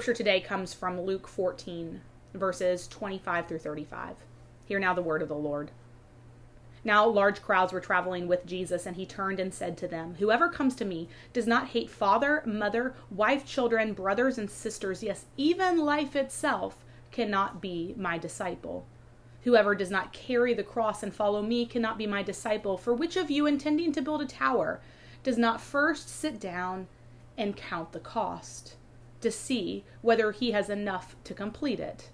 scripture today comes from Luke 14, verses 25 through 35. Hear now the word of the Lord. Now large crowds were traveling with Jesus, and he turned and said to them, Whoever comes to me does not hate father, mother, wife, children, brothers, and sisters, yes, even life itself, cannot be my disciple. Whoever does not carry the cross and follow me cannot be my disciple. For which of you, intending to build a tower, does not first sit down and count the cost to see whether he has enough to complete it?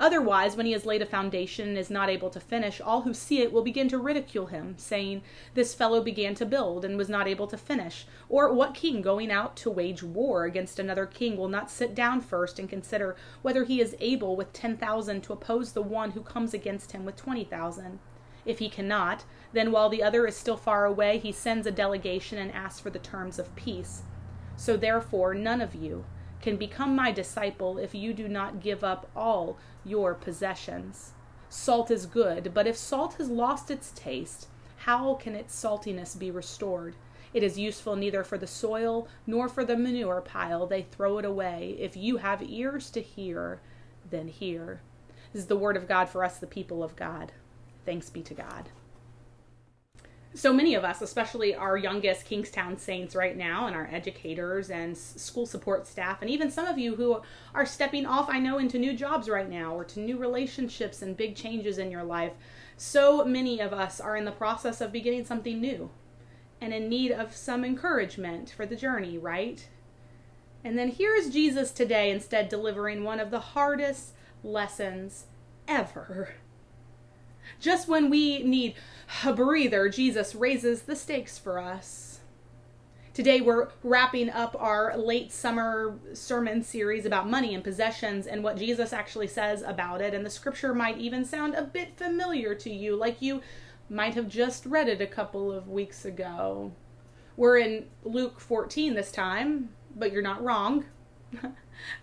Otherwise, when he has laid a foundation and is not able to finish, all who see it will begin to ridicule him, saying, This fellow began to build and was not able to finish. Or what king going out to wage war against another king will not sit down first and consider whether he is able with ten thousand to oppose the one who comes against him with twenty thousand? If he cannot, then while the other is still far away, he sends a delegation and asks for the terms of peace. So therefore, none of you can become my disciple if you do not give up all your possessions. Salt is good, but if salt has lost its taste, how can its saltiness be restored? It is useful neither for the soil nor for the manure pile. They throw it away. If you have ears to hear, then hear. This is the word of God for us, the people of God. Thanks be to God so many of us, especially our youngest Kingstown Saints right now, and our educators and school support staff, and even some of you who are stepping off, I know, into new jobs right now or to new relationships and big changes in your life. So many of us are in the process of beginning something new and in need of some encouragement for the journey, right? And then here is Jesus today instead delivering one of the hardest lessons ever. Just when we need a breather, Jesus raises the stakes for us. Today, we're wrapping up our late summer sermon series about money and possessions and what Jesus actually says about it. And the scripture might even sound a bit familiar to you, like you might have just read it a couple of weeks ago. We're in Luke 14 this time, but you're not wrong.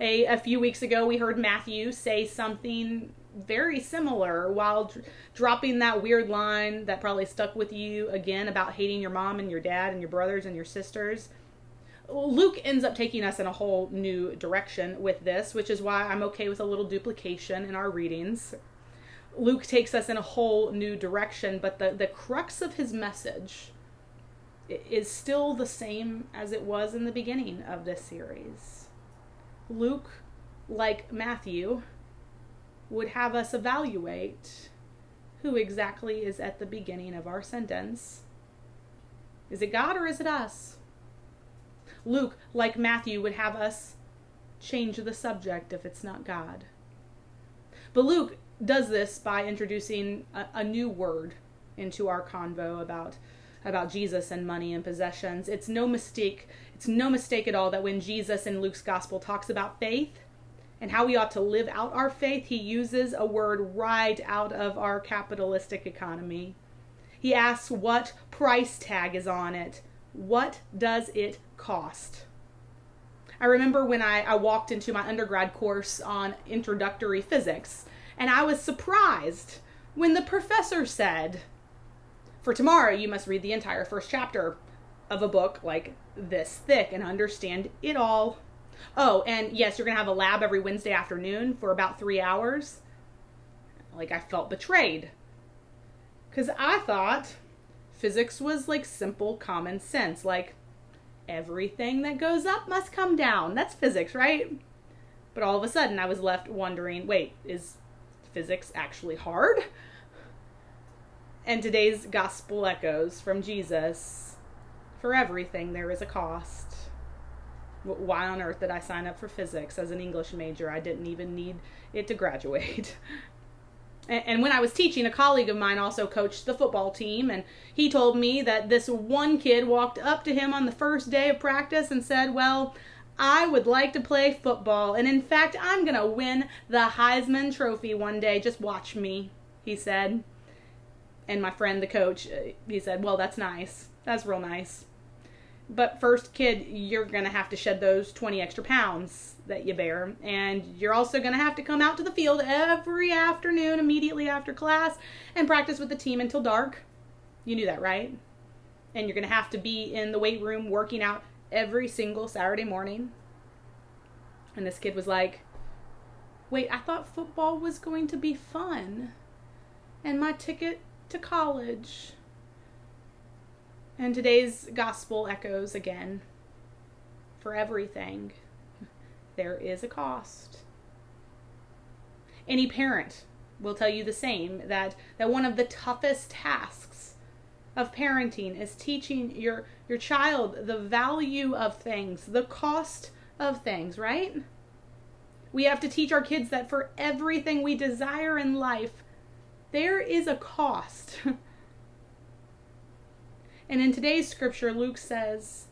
a, a few weeks ago, we heard Matthew say something very similar while dr- dropping that weird line that probably stuck with you again about hating your mom and your dad and your brothers and your sisters. Luke ends up taking us in a whole new direction with this, which is why I'm okay with a little duplication in our readings. Luke takes us in a whole new direction, but the, the crux of his message is still the same as it was in the beginning of this series. Luke, like Matthew, would have us evaluate who exactly is at the beginning of our sentence. Is it God or is it us? Luke, like Matthew, would have us change the subject if it's not God. But Luke does this by introducing a, a new word into our convo about about Jesus and money and possessions. It's no mistake, it's no mistake at all that when Jesus in Luke's gospel talks about faith and how we ought to live out our faith, he uses a word right out of our capitalistic economy. He asks what price tag is on it. What does it cost? I remember when I, I walked into my undergrad course on introductory physics, and I was surprised when the professor said, For tomorrow, you must read the entire first chapter of a book like this thick and understand it all. Oh, and yes, you're going to have a lab every Wednesday afternoon for about three hours. Like, I felt betrayed. Because I thought physics was like simple common sense. Like, everything that goes up must come down. That's physics, right? But all of a sudden, I was left wondering wait, is physics actually hard? And today's gospel echoes from Jesus for everything there is a cost. Why on earth did I sign up for physics as an English major? I didn't even need it to graduate. and when I was teaching, a colleague of mine also coached the football team, and he told me that this one kid walked up to him on the first day of practice and said, Well, I would like to play football, and in fact, I'm going to win the Heisman Trophy one day. Just watch me, he said. And my friend, the coach, uh, he said, Well, that's nice. That's real nice. But first, kid, you're going to have to shed those 20 extra pounds that you bear. And you're also going to have to come out to the field every afternoon immediately after class and practice with the team until dark. You knew that, right? And you're going to have to be in the weight room working out every single Saturday morning. And this kid was like, Wait, I thought football was going to be fun. And my ticket to college and today's gospel echoes again for everything, there is a cost. Any parent will tell you the same that, that one of the toughest tasks of parenting is teaching your, your child the value of things, the cost of things, right? We have to teach our kids that for everything we desire in life, there is a cost. And in today's scripture, Luke says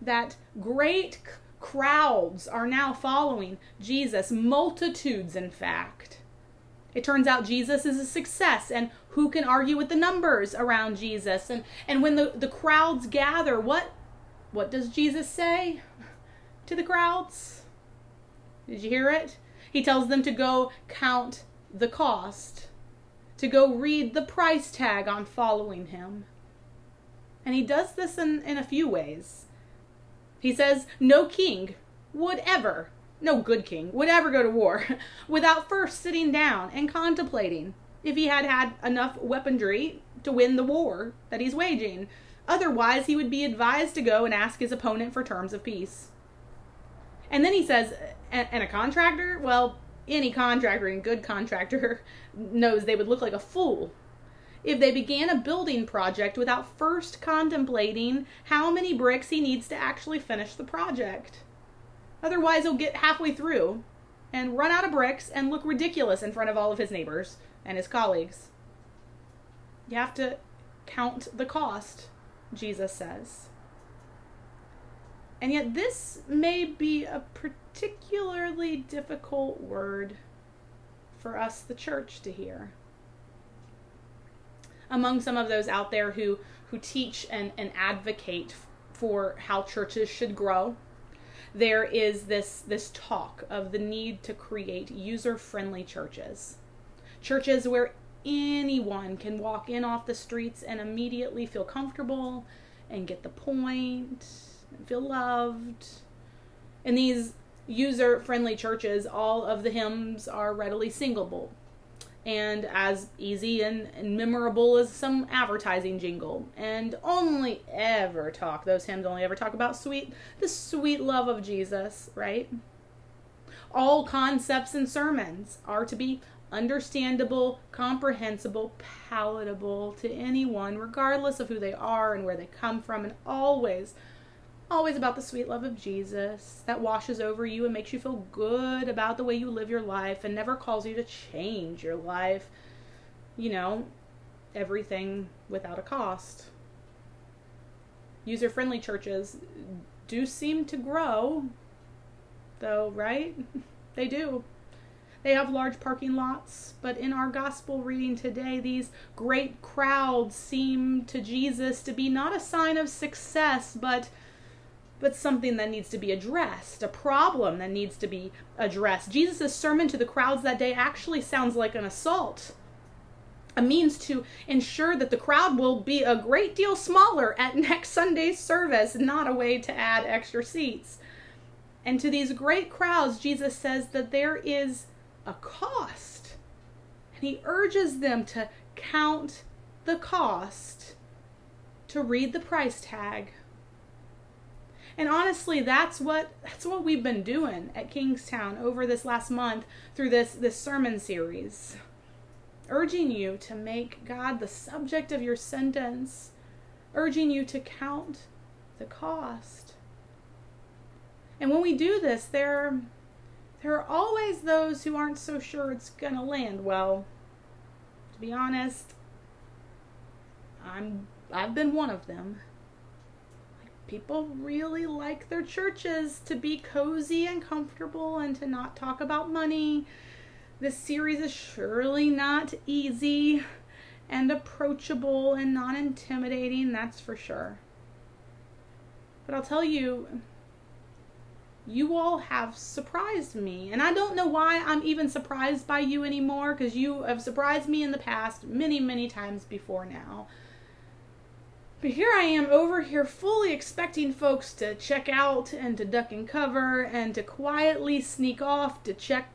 that great crowds are now following Jesus, multitudes, in fact. It turns out Jesus is a success, and who can argue with the numbers around Jesus? And, and when the, the crowds gather, what, what does Jesus say to the crowds? Did you hear it? He tells them to go count the cost, to go read the price tag on following him. And he does this in, in a few ways. He says, No king would ever, no good king, would ever go to war without first sitting down and contemplating if he had had enough weaponry to win the war that he's waging. Otherwise, he would be advised to go and ask his opponent for terms of peace. And then he says, and a contractor? Well, any contractor and good contractor knows they would look like a fool if they began a building project without first contemplating how many bricks he needs to actually finish the project. Otherwise, he'll get halfway through and run out of bricks and look ridiculous in front of all of his neighbors and his colleagues. You have to count the cost, Jesus says. And yet, this may be a particularly difficult word for us, the church, to hear among some of those out there who who teach and, and advocate for how churches should grow there is this this talk of the need to create user friendly churches. Churches where anyone can walk in off the streets and immediately feel comfortable and get the point and feel loved. In these user friendly churches all of the hymns are readily singable and as easy and, and, memorable as some advertising jingle. And only ever talk those hymns only ever talk about sweet the sweet love of jesus right? All concepts and sermons are to be understandable comprehensible palatable to anyone regardless of who they are and where they come from and always always about the sweet love of Jesus that washes over you and makes you feel good about the way you live your life and never calls you to change your life. You know, everything without a cost. User friendly churches do seem to grow, though, right? They do. They have large parking lots, but in our gospel reading today, these great crowds seem to Jesus to be not a sign of success, but but something that needs to be addressed, a problem that needs to be addressed. Jesus' sermon to the crowds that day actually sounds like an assault, a means to ensure that the crowd will be a great deal smaller at next Sunday's service, not a way to add extra seats. And to these great crowds, Jesus says that there is a cost. And he urges them to count the cost, to read the price tag. And honestly, that's what that's what we've been doing at Kingstown over this last month through this this sermon series. Urging you to make God the subject of your sentence, urging you to count the cost. And when we do this, there there are always those who aren't so sure it's going to land well. To be honest, I'm I've been one of them. People really like their churches to be cozy and comfortable and to not talk about money. This series is surely not easy and approachable and non intimidating, that's for sure. But I'll tell you, you all have surprised me. And I don't know why I'm even surprised by you anymore because you have surprised me in the past many, many times before now. But here I am over here fully expecting folks to check out and to duck and cover and to quietly sneak off to check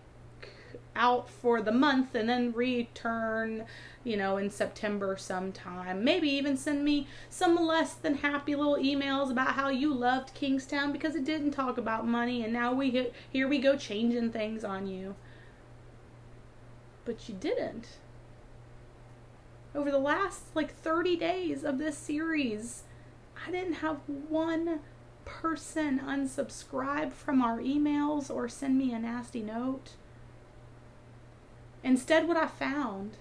out for the month and then return you know, in September sometime. Maybe even send me some less than happy little emails about how you loved Kingstown because it didn't talk about money and now we here we go changing things on you. But you didn't. Over the last like 30 days of this series, I didn't have one person unsubscribe from our emails or send me a nasty note. Instead, what I found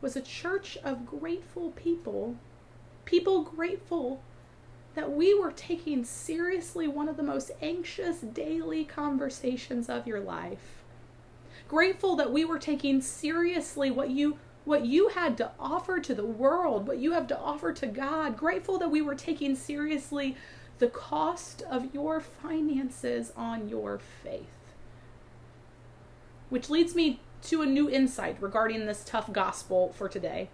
was a church of grateful people, people grateful that we were taking seriously one of the most anxious daily conversations of your life. Grateful that we were taking seriously what you what you had to offer to the world, what you have to offer to God. Grateful that we were taking seriously the cost of your finances on your faith. Which leads me to a new insight regarding this tough gospel for today.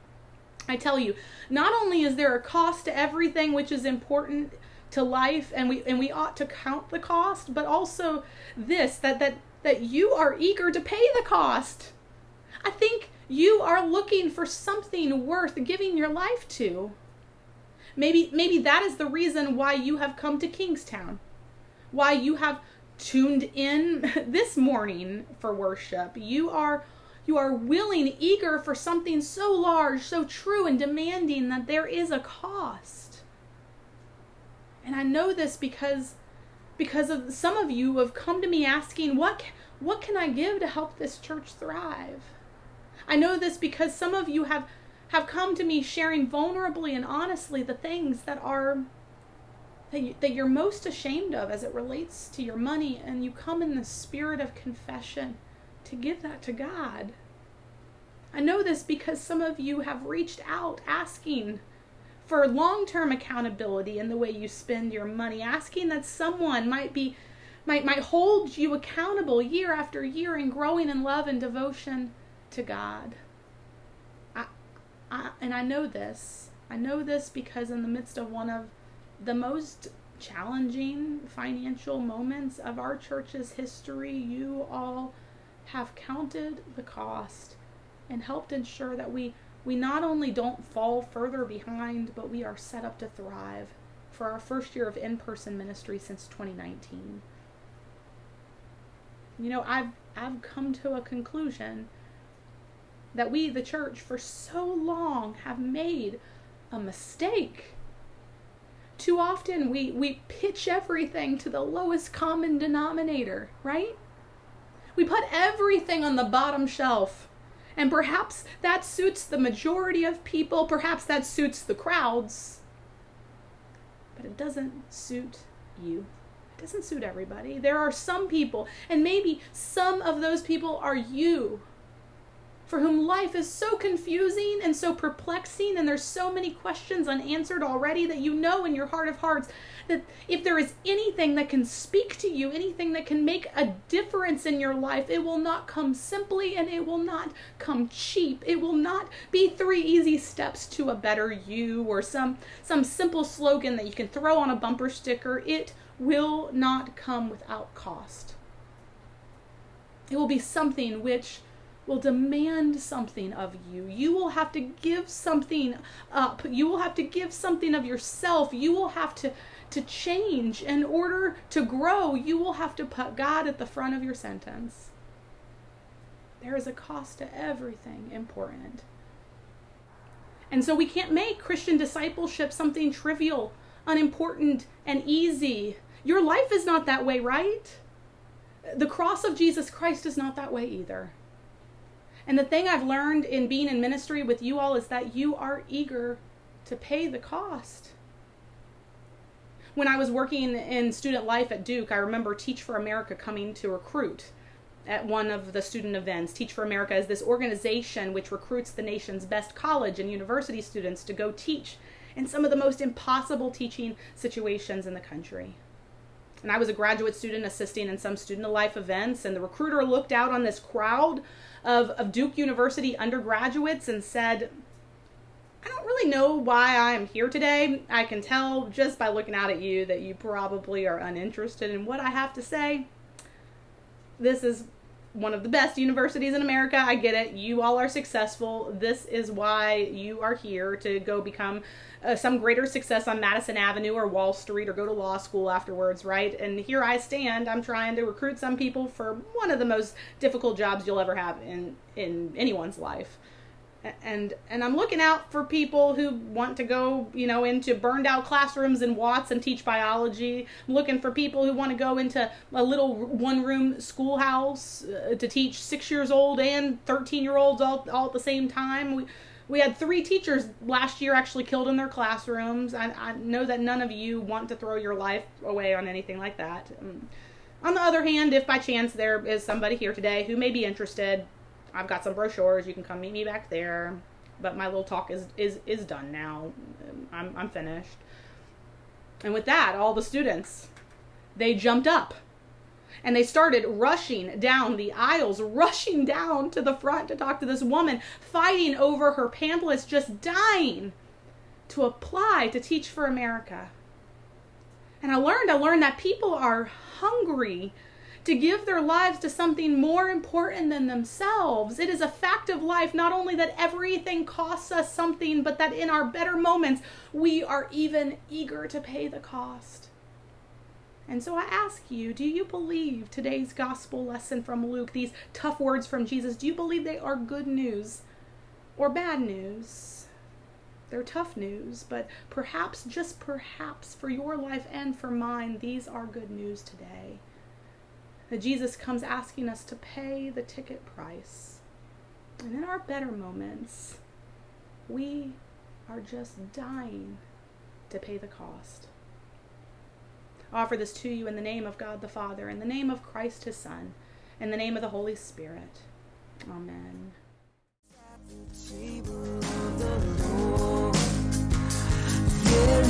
I tell you, not only is there a cost to everything which is important to life and we and we ought to count the cost, but also this that that that you are eager to pay the cost. I think you are looking for something worth giving your life to. Maybe maybe that is the reason why you have come to Kingstown. Why you have tuned in this morning for worship. You are you are willing, eager for something so large, so true and demanding that there is a cost. And I know this because because of some of you have come to me asking what what can I give to help this church thrive? I know this because some of you have have come to me sharing vulnerably and honestly the things that are that, you, you're most ashamed of as it relates to your money, and you come in the spirit of confession to give that to God. I know this because some of you have reached out asking for long term accountability in the way you spend your money, asking that someone might be might might hold you accountable year after year in growing in love and devotion to God. I, I, and I know this. I know this because in the midst of one of the most challenging financial moments of our church's history, you all have counted the cost and helped ensure that we, we not only don't fall further behind, but we are set up to thrive for our first year of in person ministry since 2019. You know, I've, I've come to a conclusion that we, the church, for so long have made a mistake too often we, we pitch everything to the lowest common denominator, right? We put everything on the bottom shelf. And perhaps that suits the majority of people, perhaps that suits the crowds. but it doesn't suit you. It doesn't suit everybody. There are some people, and maybe some of those people are you for whom life is so confusing and so perplexing, and there's so many questions unanswered already that you know in your heart of hearts that if there is anything that can speak to you, anything that can make a difference in your life, it will not come simply and it will not come cheap. It will not be three easy steps to a better you or some some simple slogan that you can throw on a bumper sticker. It will not come without cost. It will be something which will demand something of you. You will have to give something up. You will have to give something of yourself. You will have to to change in order to grow. You will have to put God at the front of your sentence. There is a cost to everything important. And so we can't make Christian discipleship something trivial, unimportant, and easy. Your life is not that way, right? The cross of Jesus Christ is not that way either. And the thing I've learned in being in ministry with you all is that you are eager to pay the cost. When I was working in student life at Duke, I remember Teach for America coming to recruit at one of the student events. Teach for America is this organization which recruits the nation's best college and university students to go teach in some of the most impossible teaching situations in the country. And I was a graduate student assisting in some student life events, and the recruiter looked out on this crowd of, of Duke University undergraduates and said, I don't really know why I'm here today. I can tell just by looking out at you that you probably are uninterested in what I have to say. This is one of the best universities in America. I get it. You all are successful. This is why you are here to go become uh, some greater success on Madison Avenue or Wall Street or go to law school afterwards, right? And here I stand. I'm trying to recruit some people for one of the most difficult jobs you'll ever have in in anyone's life and and I'm looking out for people who want to go, you know, into burned out classrooms in Watts and teach biology. I'm looking for people who want to go into a little one room schoolhouse uh, to teach six years old and 13 year olds all, all at the same time. We, we had three teachers last year actually killed in their classrooms. I, I know that none of you want to throw your life away on anything like that. Um, on the other hand, if by chance there is somebody here today who may be interested, I've got some brochures. You can come meet me back there. But my little talk is is is done now. I'm I'm finished. And with that, all the students they jumped up and they started rushing down the aisles, rushing down to the front to talk to this woman, fighting over her pamphlets, just dying to apply to teach for America. And I learned, I learned that people are hungry to give their lives to something more important than themselves. It is a fact of life not only that everything costs us something, but that in our better moments, we are even eager to pay the cost. And so I ask you, do you believe today's gospel lesson from Luke, these tough words from Jesus, do you believe they are good news or bad news? They're tough news, but perhaps, just perhaps, for your life and for mine, these are good news today that Jesus comes asking us to pay the ticket price. And in our better moments, we are just dying to pay the cost. I offer this to you in the name of God the Father, in the name of Christ his Son, in the name of the Holy Spirit. Amen. There